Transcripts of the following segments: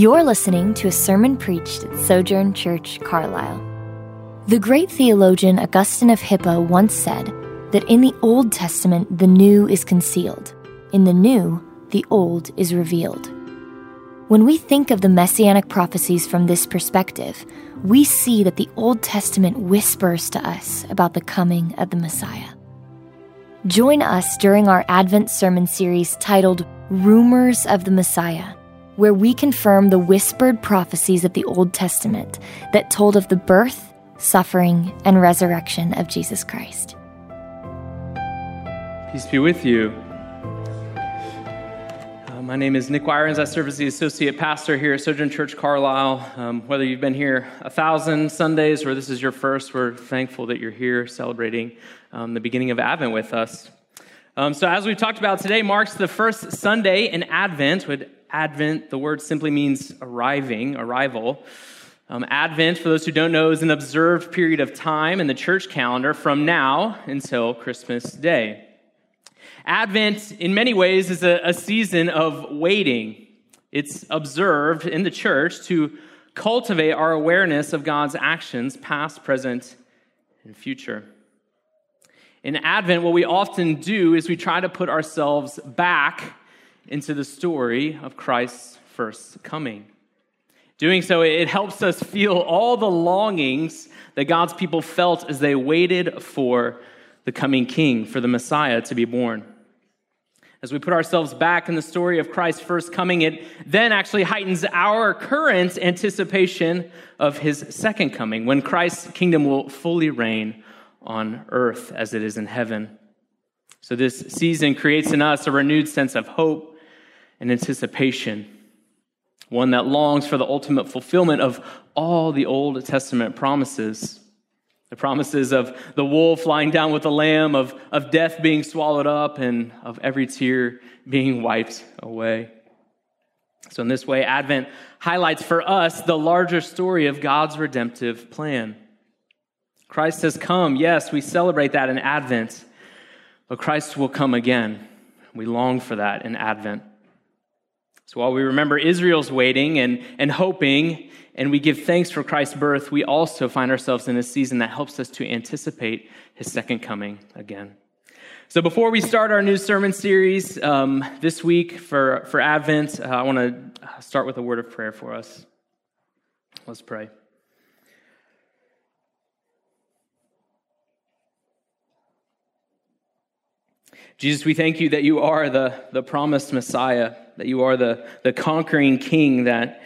You're listening to a sermon preached at Sojourn Church, Carlisle. The great theologian Augustine of Hippo once said that in the Old Testament, the new is concealed, in the new, the old is revealed. When we think of the messianic prophecies from this perspective, we see that the Old Testament whispers to us about the coming of the Messiah. Join us during our Advent sermon series titled Rumors of the Messiah, where we confirm the whispered prophecies of the Old Testament that told of the birth, suffering, and resurrection of Jesus Christ. Peace be with you. Uh, my name is Nick Weyrens. I serve as the associate pastor here at Sojourn Church Carlisle. Um, whether you've been here a thousand Sundays or this is your first, we're thankful that you're here celebrating um, the beginning of Advent with us. Um, so, as we've talked about, today marks the first Sunday in Advent. Advent, the word simply means arriving, arrival. Um, Advent, for those who don't know, is an observed period of time in the church calendar from now until Christmas Day. Advent, in many ways, is a, a season of waiting. It's observed in the church to cultivate our awareness of God's actions, past, present, and future. In Advent, what we often do is we try to put ourselves back into the story of Christ's first coming. Doing so, it helps us feel all the longings that God's people felt as they waited for the coming king, for the Messiah to be born. As we put ourselves back in the story of Christ's first coming, it then actually heightens our current anticipation of his second coming, when Christ's kingdom will fully reign on earth as it is in heaven. So, this season creates in us a renewed sense of hope and anticipation, one that longs for the ultimate fulfillment of all the Old Testament promises. The promises of the wolf lying down with the lamb, of, of death being swallowed up, and of every tear being wiped away. So, in this way, Advent highlights for us the larger story of God's redemptive plan. Christ has come. Yes, we celebrate that in Advent, but Christ will come again. We long for that in Advent. So while we remember Israel's waiting and, and hoping, and we give thanks for Christ's birth, we also find ourselves in a season that helps us to anticipate his second coming again. So before we start our new sermon series um, this week for, for Advent, uh, I want to start with a word of prayer for us. Let's pray. Jesus, we thank you that you are the, the promised Messiah, that you are the, the conquering king that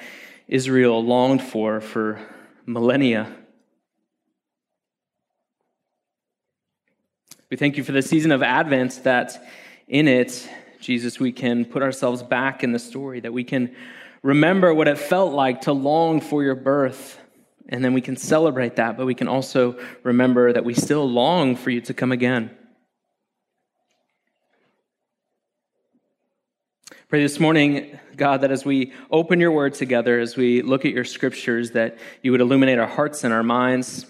Israel longed for for millennia. We thank you for the season of Advent that in it, Jesus, we can put ourselves back in the story, that we can remember what it felt like to long for your birth. And then we can celebrate that, but we can also remember that we still long for you to come again. Pray this morning, God, that as we open your word together, as we look at your scriptures, that you would illuminate our hearts and our minds,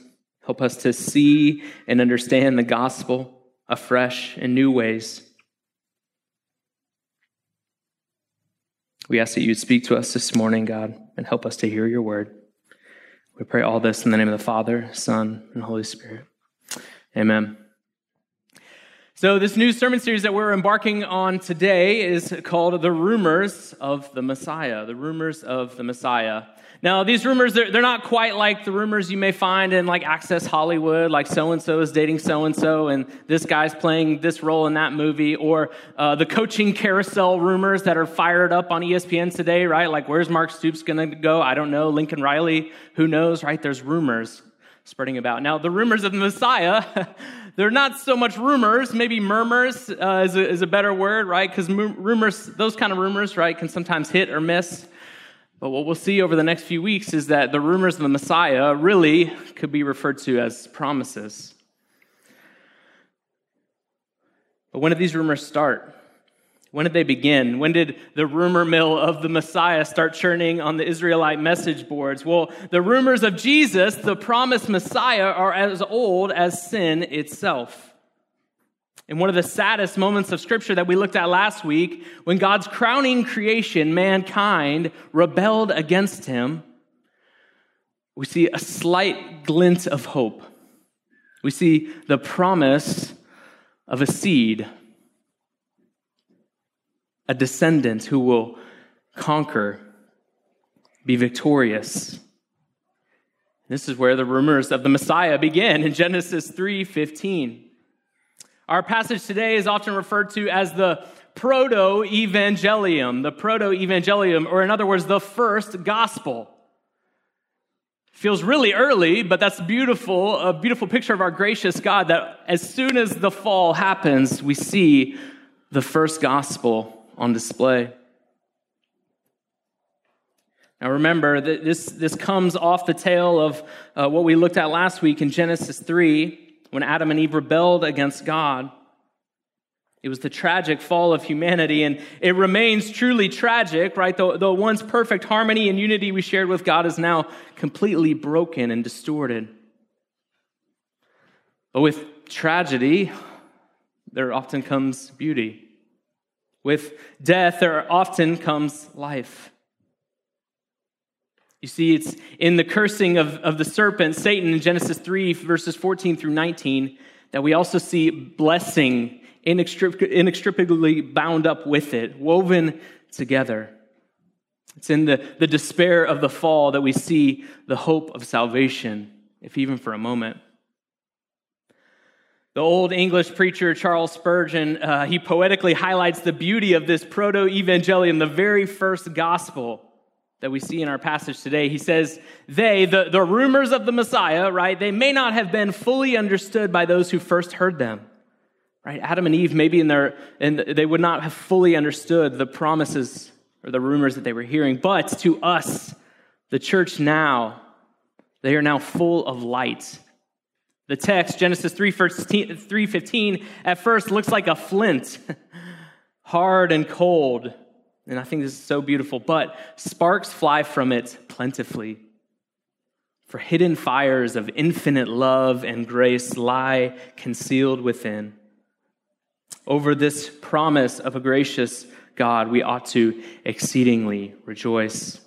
help us to see and understand the gospel afresh in new ways. We ask that you'd speak to us this morning, God, and help us to hear your word. We pray all this in the name of the Father, Son, and Holy Spirit. Amen. So, this new sermon series that we're embarking on today is called The Rumors of the Messiah. The Rumors of the Messiah. Now, these rumors, they're, they're not quite like the rumors you may find in like Access Hollywood, like so and so is dating so and so, and this guy's playing this role in that movie, or uh, the coaching carousel rumors that are fired up on ESPN today, right? Like, where's Mark Stoops going to go? I don't know. Lincoln Riley, who knows, right? There's rumors spreading about. Now, the rumors of the Messiah. They're not so much rumors, maybe murmurs uh, is, a, is, a, better word, right? Because rumors, those kind of rumors, right, can sometimes hit or miss. But what we'll see over the next few weeks is that the rumors of the Messiah really could be referred to as promises. But when did these rumors start? When did they begin? When did the rumor mill of the Messiah start churning on the Israelite message boards? Well, the rumors of Jesus, the promised Messiah, are as old as sin itself. In one of the saddest moments of Scripture that we looked at last week, when God's crowning creation, mankind, rebelled against him, we see a slight glint of hope. We see the promise of a seed, a descendant who will conquer, be victorious. This is where the rumors of the Messiah begin in Genesis 3:15. Our passage today is often referred to as the proto-evangelium, the proto-evangelium, or in other words, the first gospel. Feels really early, but that's beautiful, a beautiful picture of our gracious God that as soon as the fall happens, we see the first gospel on display. Now remember that this, this comes off the tail of uh, what we looked at last week in Genesis 3 when Adam and Eve rebelled against God. It was the tragic fall of humanity, and it remains truly tragic, right? The, the once perfect harmony and unity we shared with God is now completely broken and distorted. But with tragedy, there often comes beauty. With death, there often comes life. You see, it's in the cursing of, of the serpent, Satan, in Genesis 3, verses 14 through 19, that we also see blessing inextricably bound up with it, woven together. It's in the, the despair of the fall that we see the hope of salvation, if even for a moment. The old English preacher Charles Spurgeon, uh, he poetically highlights the beauty of this proto evangelium, the very first gospel that we see in our passage today. He says, They, the, the rumors of the Messiah, right, they may not have been fully understood by those who first heard them. Right? Adam and Eve, maybe in their, and they would not have fully understood the promises or the rumors that they were hearing. But to us, the church now, they are now full of light. The text, Genesis 3.15, at first looks like a flint, hard and cold. And I think this is so beautiful. But sparks fly from it plentifully. For hidden fires of infinite love and grace lie concealed within. Over this promise of a gracious God, we ought to exceedingly rejoice.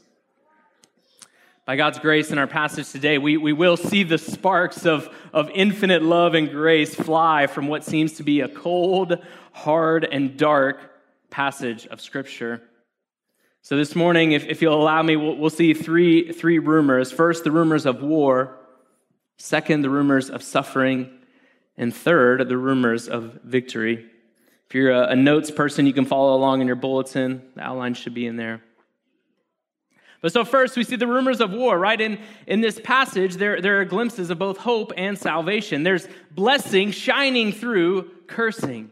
By God's grace in our passage today, we, we will see the sparks of, of infinite love and grace fly from what seems to be a cold, hard, and dark passage of Scripture. So this morning, if, if you'll allow me, we'll, we'll see three, three rumors. First, the rumors of war. Second, the rumors of suffering. And third, the rumors of victory. If you're a, a notes person, you can follow along in your bulletin. The outline should be in there. But so first, we see the rumors of war, right? In, in this passage, there, there are glimpses of both hope and salvation. There's blessing shining through cursing.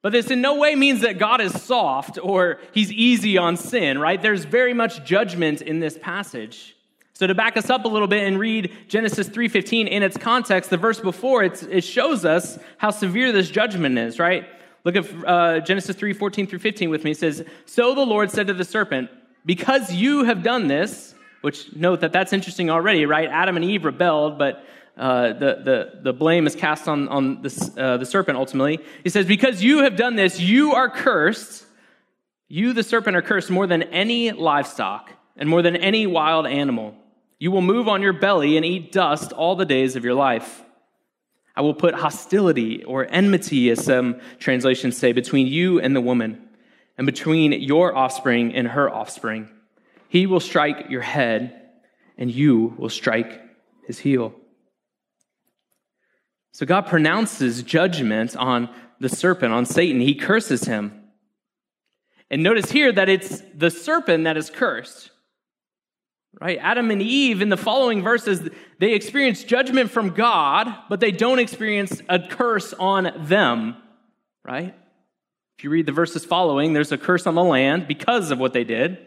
But this in no way means that God is soft or he's easy on sin, right? There's very much judgment in this passage. So to back us up a little bit and read Genesis 3:15 in its context, the verse before it shows us how severe this judgment is, right? Look at uh, Genesis 3:14 through 15 with me. It says, So the Lord said to the serpent, Because you have done this, which note that that's interesting already, right? Adam and Eve rebelled, but uh, the, the, the blame is cast on, on the, uh, the serpent ultimately. He says, Because you have done this, you are cursed. You, the serpent, are cursed more than any livestock and more than any wild animal. You will move on your belly and eat dust all the days of your life. I will put hostility or enmity, as some translations say, between you and the woman, and between your offspring and her offspring. He will strike your head, and you will strike his heel. So God pronounces judgment on the serpent, on Satan. He curses him. And notice here that it's the serpent that is cursed. Right? Adam and Eve in the following verses, they experience judgment from God, but they don't experience a curse on them. Right? If you read the verses following, there's a curse on the land because of what they did.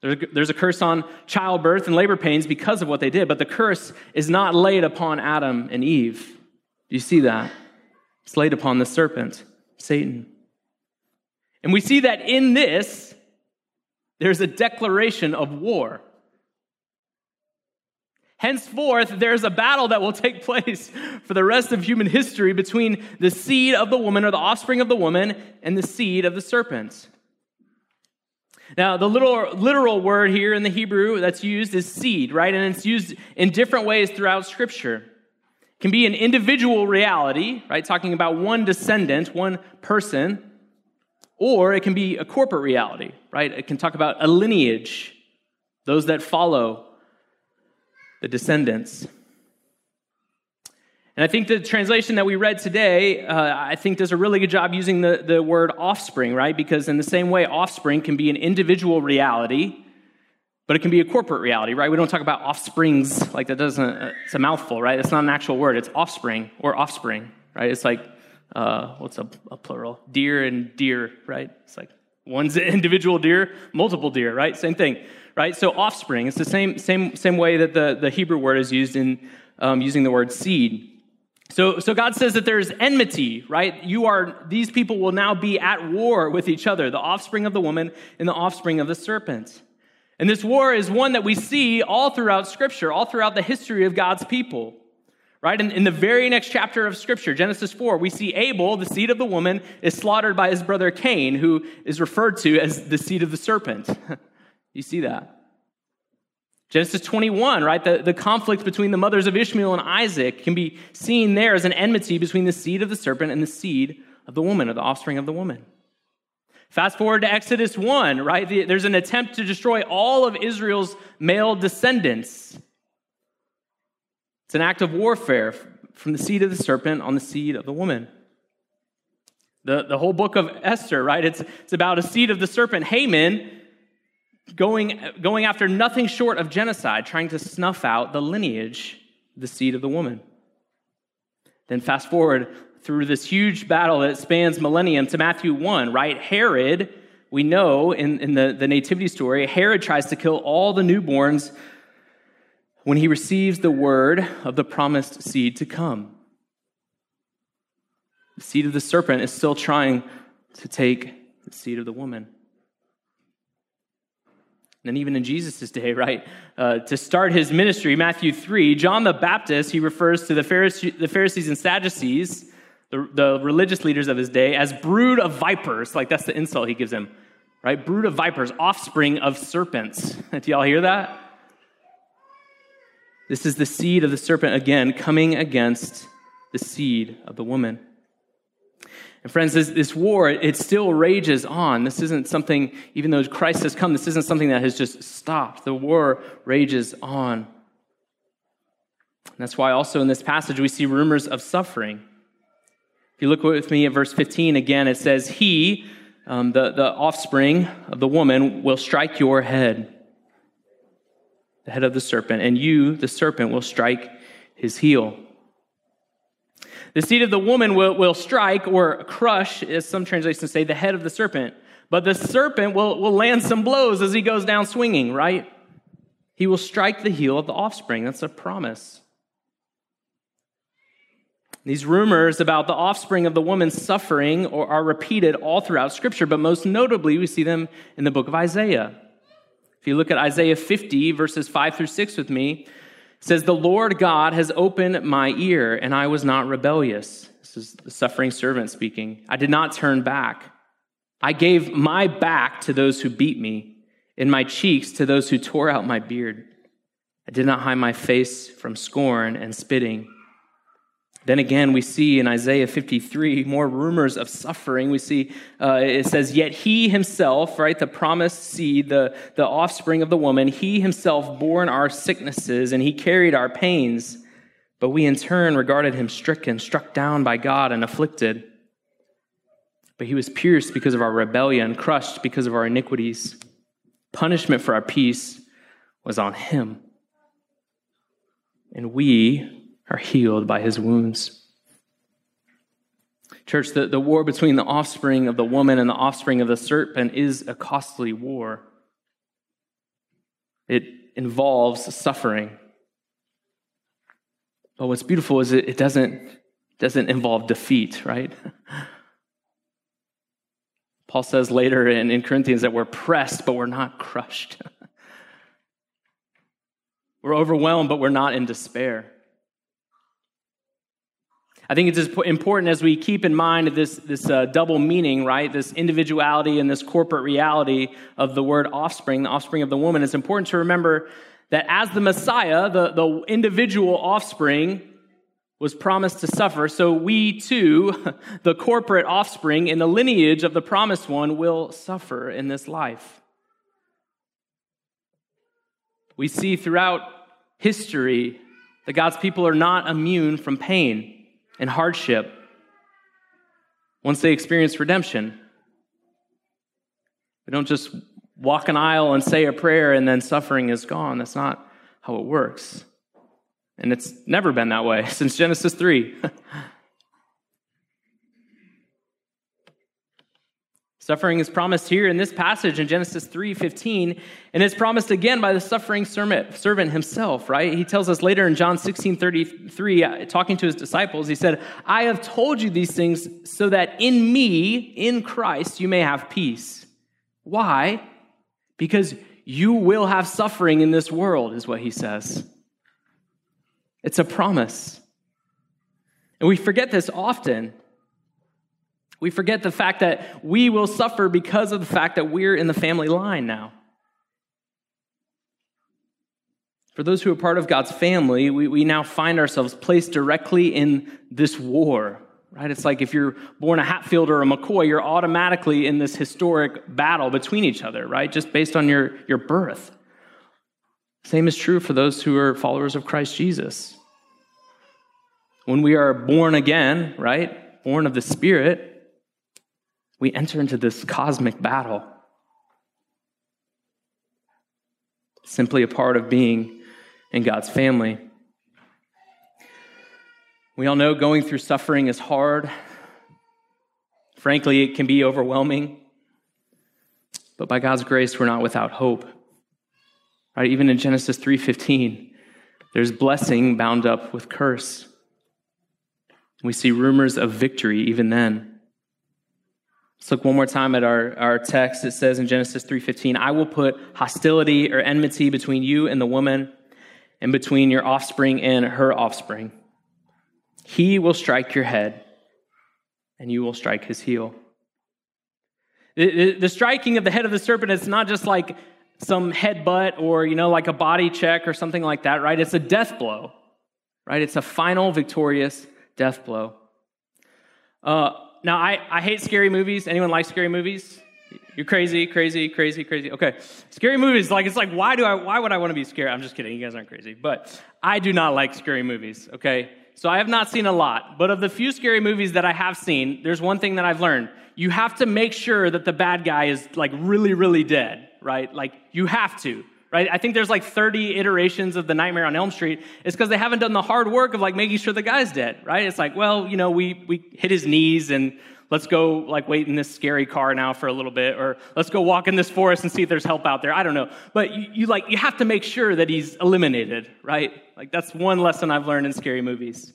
There's a curse on childbirth and labor pains because of what they did, but the curse is not laid upon Adam and Eve. Do you see that? It's laid upon the serpent, Satan. And we see that in this, there's a declaration of war. Henceforth, there's a battle that will take place for the rest of human history between the seed of the woman or the offspring of the woman and the seed of the serpent. Now, the literal, literal word here in the Hebrew that's used is seed, right? And it's used in different ways throughout Scripture. It can be an individual reality, right? Talking about one descendant, one person, or it can be a corporate reality, right? It can talk about a lineage, those that follow the descendants. And I think the translation that we read today, uh, I think does a really good job using the, the word offspring, right? Because in the same way, offspring can be an individual reality, but it can be a corporate reality, right? We don't talk about offsprings like that doesn't, it's a mouthful, right? It's not an actual word. It's offspring or offspring, right? It's like, uh, what's a, a plural? Deer and deer, right? It's like one's an individual deer, multiple deer, right? Same thing right? So offspring. It's the same, same, same way that the, the Hebrew word is used in um, using the word seed. So, so God says that there's enmity, right? You are, these people will now be at war with each other, the offspring of the woman and the offspring of the serpent. And this war is one that we see all throughout Scripture, all throughout the history of God's people. Right? In, in the very next chapter of Scripture, Genesis 4, we see Abel, the seed of the woman, is slaughtered by his brother Cain, who is referred to as the seed of the serpent. You see that? Genesis 21, right? The, the conflict between the mothers of Ishmael and Isaac can be seen there as an enmity between the seed of the serpent and the seed of the woman, or the offspring of the woman. Fast forward to Exodus 1, right? There's an attempt to destroy all of Israel's male descendants. It's an act of warfare from the seed of the serpent on the seed of the woman. The, the whole book of Esther, right? It's, it's about a seed of the serpent, Haman, going, going after nothing short of genocide, trying to snuff out the lineage, the seed of the woman. Then fast forward through this huge battle that spans millennium to Matthew 1, right? Herod, we know in, in the, the nativity story, Herod tries to kill all the newborns when he receives the word of the promised seed to come. The seed of the serpent is still trying to take the seed of the woman. And even in Jesus' day, right, uh, to start his ministry, Matthew 3, John the Baptist, he refers to the, the Pharisees and Sadducees, the, the religious leaders of his day, as brood of vipers. Like that's the insult he gives them, right? Brood of vipers, offspring of serpents. Do y'all hear that? This is the seed of the serpent again coming against the seed of the woman. And friends, this, this war, it still rages on. This isn't something, even though Christ has come, this isn't something that has just stopped. The war rages on. And that's why also in this passage we see rumors of suffering. If you look with me at verse 15 again, it says, He, um, the, the offspring of the woman, will strike your head, the head of the serpent, and you, the serpent, will strike his heel. The seed of the woman will, will strike or crush, as some translations say, the head of the serpent. But the serpent will, will land some blows as he goes down swinging, right? He will strike the heel of the offspring. That's a promise. These rumors about the offspring of the woman suffering are repeated all throughout Scripture, but most notably, we see them in the book of Isaiah. If you look at Isaiah 50, verses 5 through 6 with me, says, The Lord God has opened my ear, and I was not rebellious. This is the suffering servant speaking. I did not turn back. I gave my back to those who beat me, and my cheeks to those who tore out my beard. I did not hide my face from scorn and spitting. Then again, we see in Isaiah 53 more rumors of suffering. We see uh, it says, Yet he himself, right, the promised seed, the, the offspring of the woman, he himself borne our sicknesses and he carried our pains. But we in turn regarded him stricken, struck down by God, and afflicted. But he was pierced because of our rebellion, crushed because of our iniquities. Punishment for our peace was on him. And we are healed by his wounds. Church, the, the war between the offspring of the woman and the offspring of the serpent is a costly war. It involves suffering. But what's beautiful is it, it doesn't, doesn't involve defeat, right? Paul says later in, in Corinthians that we're pressed, but we're not crushed. We're overwhelmed, but we're not in despair. I think it's important as we keep in mind this, this uh, double meaning, right? This individuality and this corporate reality of the word offspring, the offspring of the woman. It's important to remember that as the Messiah, the, the individual offspring, was promised to suffer, so we too, the corporate offspring in the lineage of the promised one, will suffer in this life. We see throughout history that God's people are not immune from pain and hardship once they experience redemption. We don't just walk an aisle and say a prayer and then suffering is gone. That's not how it works. And it's never been that way since Genesis 3. Suffering is promised here in this passage in Genesis 3:15, and it's promised again by the suffering servant himself, right? He tells us later in John 16:33, uh, talking to his disciples, he said, "I have told you these things so that in me, in Christ, you may have peace." Why? Because you will have suffering in this world, is what he says. It's a promise. And we forget this often. We forget the fact that we will suffer because of the fact that we're in the family line now. For those who are part of God's family, we, we now find ourselves placed directly in this war, right? It's like if you're born a Hatfield or a McCoy, you're automatically in this historic battle between each other, right? Just based on your, your birth. Same is true for those who are followers of Christ Jesus. When we are born again, right? Born of the Spirit, we enter into this cosmic battle. Simply a part of being in God's family. We all know going through suffering is hard. Frankly, it can be overwhelming. But by God's grace, we're not without hope. Right? Even in Genesis 3:15, there's blessing bound up with curse. We see rumors of victory even then. Let's look one more time at our, our text. It says in Genesis 3:15, "I will put hostility or enmity between you and the woman, and between your offspring and her offspring. He will strike your head, and you will strike his heel." The, striking of the head of the serpent is not just like some headbutt or you know like a body check or something like that, right? It's a death blow, right? It's a final victorious death blow. Uh, now, I, I hate scary movies. Anyone like scary movies? You're crazy, crazy, crazy, crazy. Okay. Scary movies, like, it's like, why do I, why would I want to be scared? I'm just kidding. You guys aren't crazy. But I do not like scary movies, okay? So I have not seen a lot. But of the few scary movies that I have seen, there's one thing that I've learned. You have to make sure that the bad guy is, like, really, really dead, right? Like, you have to right? I think there's like 30 iterations of the Nightmare on Elm Street. It's because they haven't done the hard work of like making sure the guy's dead, right? It's like, well, you know, we, we hit his knees and let's go like wait in this scary car now for a little bit, or let's go walk in this forest and see if there's help out there. I don't know. But you, you like, you have to make sure that he's eliminated, right? Like that's one lesson I've learned in scary movies.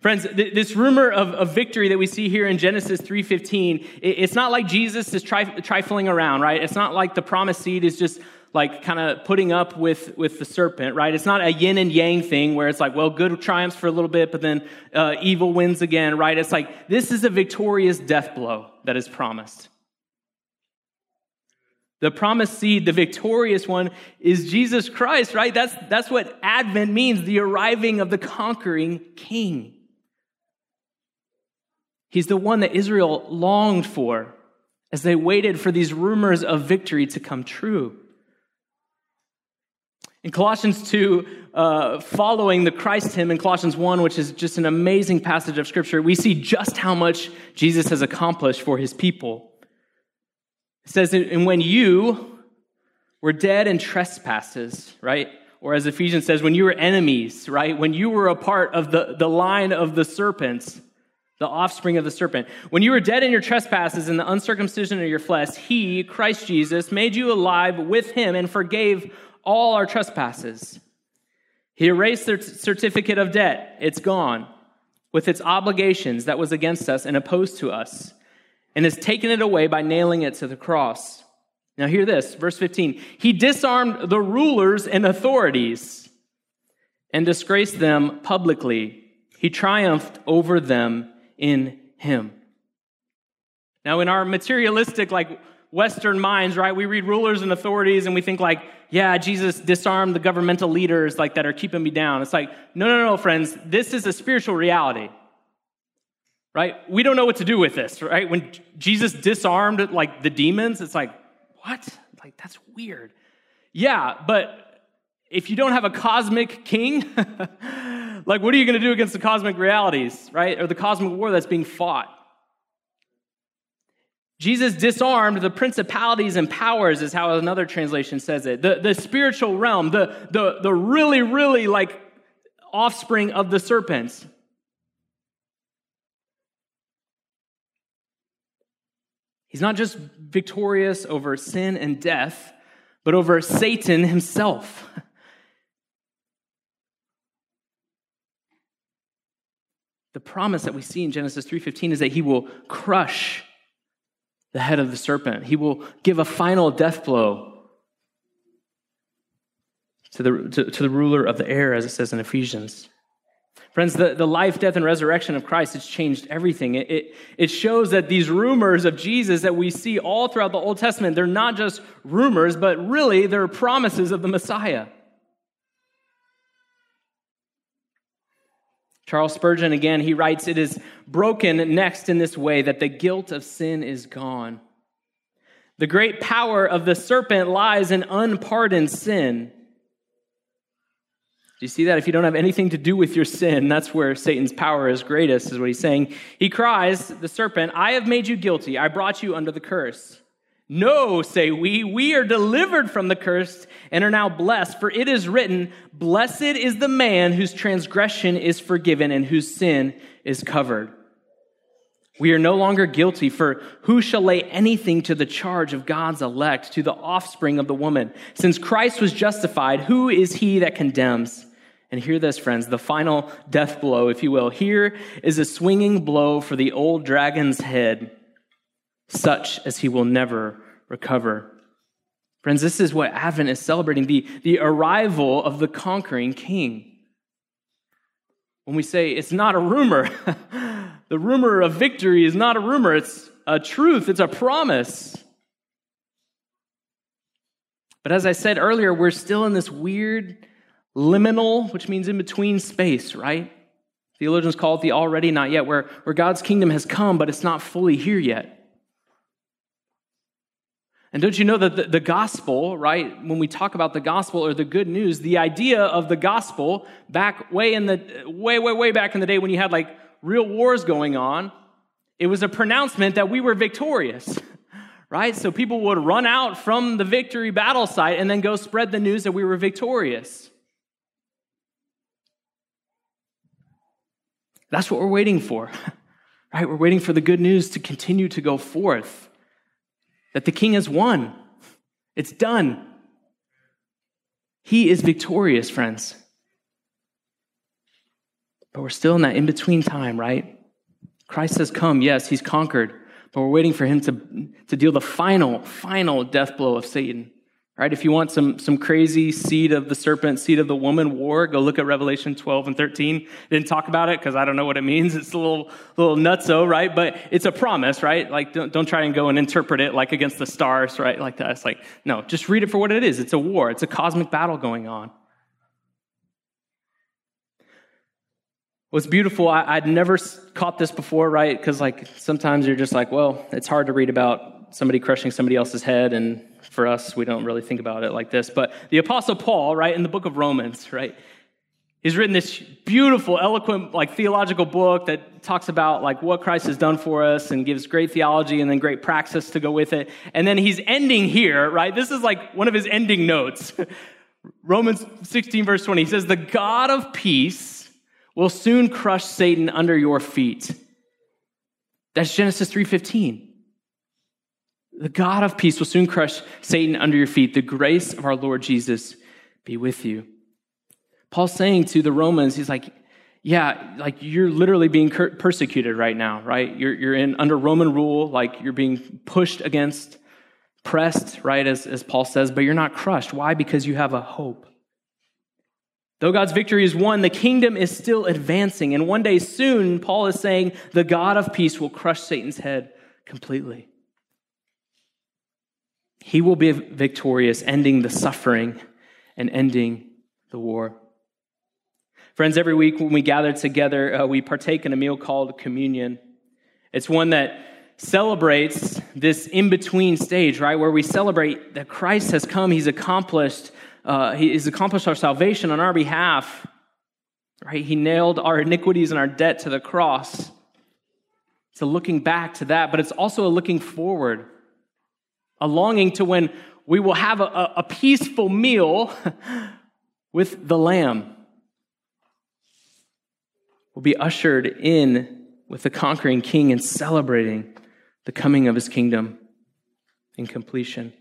Friends, th- this rumor of, of, victory that we see here in Genesis 3.15, it, it's not like Jesus is tri- trifling around, right? It's not like the promised seed is just like kind of putting up with, with the serpent, right? It's not a yin and yang thing where it's like, well, good triumphs for a little bit, but then uh, evil wins again, right? It's like this is a victorious death blow that is promised. The promised seed, the victorious one, is Jesus Christ, right? That's, that's what Advent means the arriving of the conquering king. He's the one that Israel longed for as they waited for these rumors of victory to come true. In Colossians 2, uh, following the Christ hymn in Colossians 1, which is just an amazing passage of scripture, we see just how much Jesus has accomplished for his people. It says, and when you were dead in trespasses, right? Or as Ephesians says, when you were enemies, right? When you were a part of the, the line of the serpents, the offspring of the serpent. When you were dead in your trespasses and the uncircumcision of your flesh, he, Christ Jesus, made you alive with him and forgave all our trespasses. He erased the certificate of debt. It's gone with its obligations that was against us and opposed to us, and has taken it away by nailing it to the cross. Now, hear this, verse 15. He disarmed the rulers and authorities. and disgraced them publicly. He triumphed over them in him. Now, in our materialistic, like Western minds, right, we read rulers and authorities and we think, like, yeah, Jesus disarmed the governmental leaders like that are keeping me down. It's like, no, no, no, friends, this is a spiritual reality. Right? We don't know what to do with this, right? When Jesus disarmed like the demons, it's like, what? Like, that's weird. Yeah, but if you don't have a cosmic king, like, what are you going to do against the cosmic realities, right? Or the cosmic war that's being fought? Jesus disarmed the principalities and powers, is how another translation says it. The, the spiritual realm, the, the, the really, really like offspring of the serpents. He's not just victorious over sin and death, but over Satan himself. The promise that we see in Genesis 3:15 is that he will crush the head of the serpent. He will give a final death blow to the, to, to, the ruler of the air, as it says in Ephesians. Friends, the, the life, death, and resurrection of Christ has changed everything. It, it, it shows that these rumors of Jesus that we see all throughout the Old Testament, they're not just rumors, but really they're promises of the Messiah. Charles Spurgeon, again, he writes, It is broken next in this way that the guilt of sin is gone. The great power of the serpent lies in unpardoned sin. Do you see that? If you don't have anything to do with your sin, that's where Satan's power is greatest, is what he's saying. He cries, the serpent, I have made you guilty. I brought you under the curse. No, say we, we are delivered from the curse and are now blessed, for it is written, Blessed is the man whose transgression is forgiven and whose sin is covered. We are no longer guilty, for who shall lay anything to the charge of God's elect, to the offspring of the woman? Since Christ was justified, who is he that condemns? And hear this, friends, the final death blow, if you will. Here is a swinging blow for the old dragon's head such as he will never recover. Friends, this is what Advent is celebrating the, the arrival of the conquering king. When we say it's not a rumor, the rumor of victory is not a rumor, it's a truth, it's a promise. But as I said earlier, we're still in this weird liminal, which means in between space, right? Theologians call it the already not yet, where, where God's kingdom has come, but it's not fully here yet. And don't you know that the, gospel, right, when we talk about the gospel or the good news, the idea of the gospel back way in the way, way, way back in the day when you had like real wars going on, it was a pronouncement that we were victorious, right? So people would run out from the victory battle site and then go spread the news that we were victorious. That's what we're waiting for, right? We're waiting for the good news to continue to go forth that the king has won. It's done. He is victorious, friends. But we're still in that in between time, right? Christ has come. Yes, he's conquered, but we're waiting for him to, to deal the final, final death blow of Satan. Right? If you want some, some crazy seed of the serpent, seed of the woman war, go look at Revelation 12 and 13. Didn't talk about it because I don't know what it means. It's a little, little nutso, right? But it's a promise, right? Like, don't, don't try and go and interpret it like against the stars, right? Like that. It's like, no, just read it for what it is. It's a war, it's a cosmic battle going on. What's beautiful, I, would never caught this before, right? Because, like, sometimes you're just like, well, it's hard to read about somebody crushing somebody else's head and for us, we don't really think about it like this. But the Apostle Paul, right, in the book of Romans, right, he's written this beautiful, eloquent, like theological book that talks about like what Christ has done for us and gives great theology and then great praxis to go with it. And then he's ending here, right? This is like one of his ending notes. Romans 16, verse 20, he says, The God of peace will soon crush Satan under your feet. That's Genesis 3:15. The God of peace will soon crush Satan under your feet. The grace of our Lord Jesus be with you. Paul's saying to the Romans, he's like, yeah, like you're literally being persecuted right now, right? You're, you're in under Roman rule, like you're being pushed against, pressed, right? As, as Paul says, but you're not crushed. Why? Because you have a hope. Though God's victory is won, the kingdom is still advancing. And one day soon, Paul is saying, the God of peace will crush Satan's head completely. He will be victorious, ending the suffering and ending the war. Friends, every week when we gather together, uh, we partake in a meal called communion. It's one that celebrates this in between stage, right, where we celebrate that Christ has come, He's accomplished uh, accomplished our salvation on our behalf. Right? He nailed our iniquities and our debt to the cross. It's a looking back to that, but it's also a looking forward, a longing to when we will have a, a peaceful meal with the Lamb. We'll be ushered in with the conquering King and celebrating the coming of his kingdom in completion.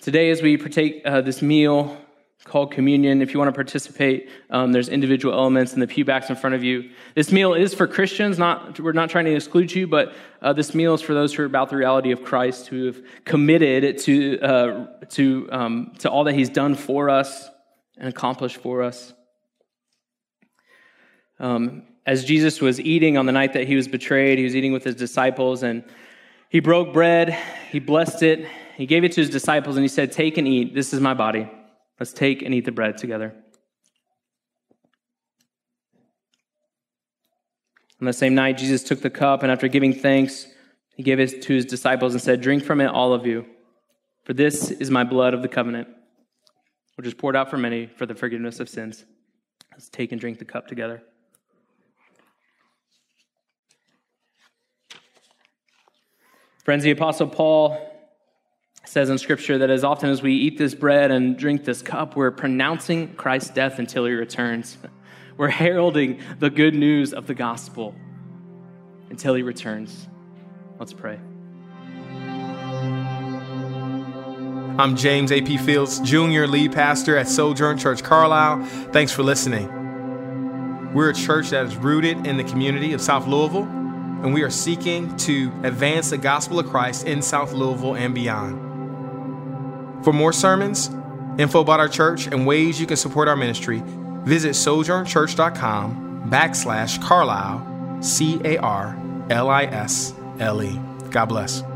Today, as we partake uh, this meal called communion, if you want to participate, um, there's individual elements in the pew backs in front of you. This meal is for Christians. Not we're not trying to exclude you, but uh, this meal is for those who are about the reality of Christ, who have committed to uh, to um, to all that He's done for us and accomplished for us. Um, as Jesus was eating on the night that he was betrayed, he was eating with his disciples, and he broke bread, he blessed it, he gave it to his disciples and he said, Take and eat. This is my body. Let's take and eat the bread together. On the same night, Jesus took the cup, and after giving thanks, he gave it to his disciples and said, Drink from it, all of you, for this is my blood of the covenant, which is poured out for many for the forgiveness of sins. Let's take and drink the cup together. Friends, the Apostle Paul says in Scripture that as often as we eat this bread and drink this cup, we're pronouncing Christ's death until he returns. We're heralding the good news of the gospel until he returns. Let's pray. I'm James A.P. Fields, Junior Lead Pastor at Sojourn Church Carlisle. Thanks for listening. We're a church that is rooted in the community of South Louisville, and we are seeking to advance the gospel of Christ in South Louisville and beyond. For more sermons, info about our church, and ways you can support our ministry, visit sojournchurch.com backslash Carlisle, C A R L I S L E. God bless.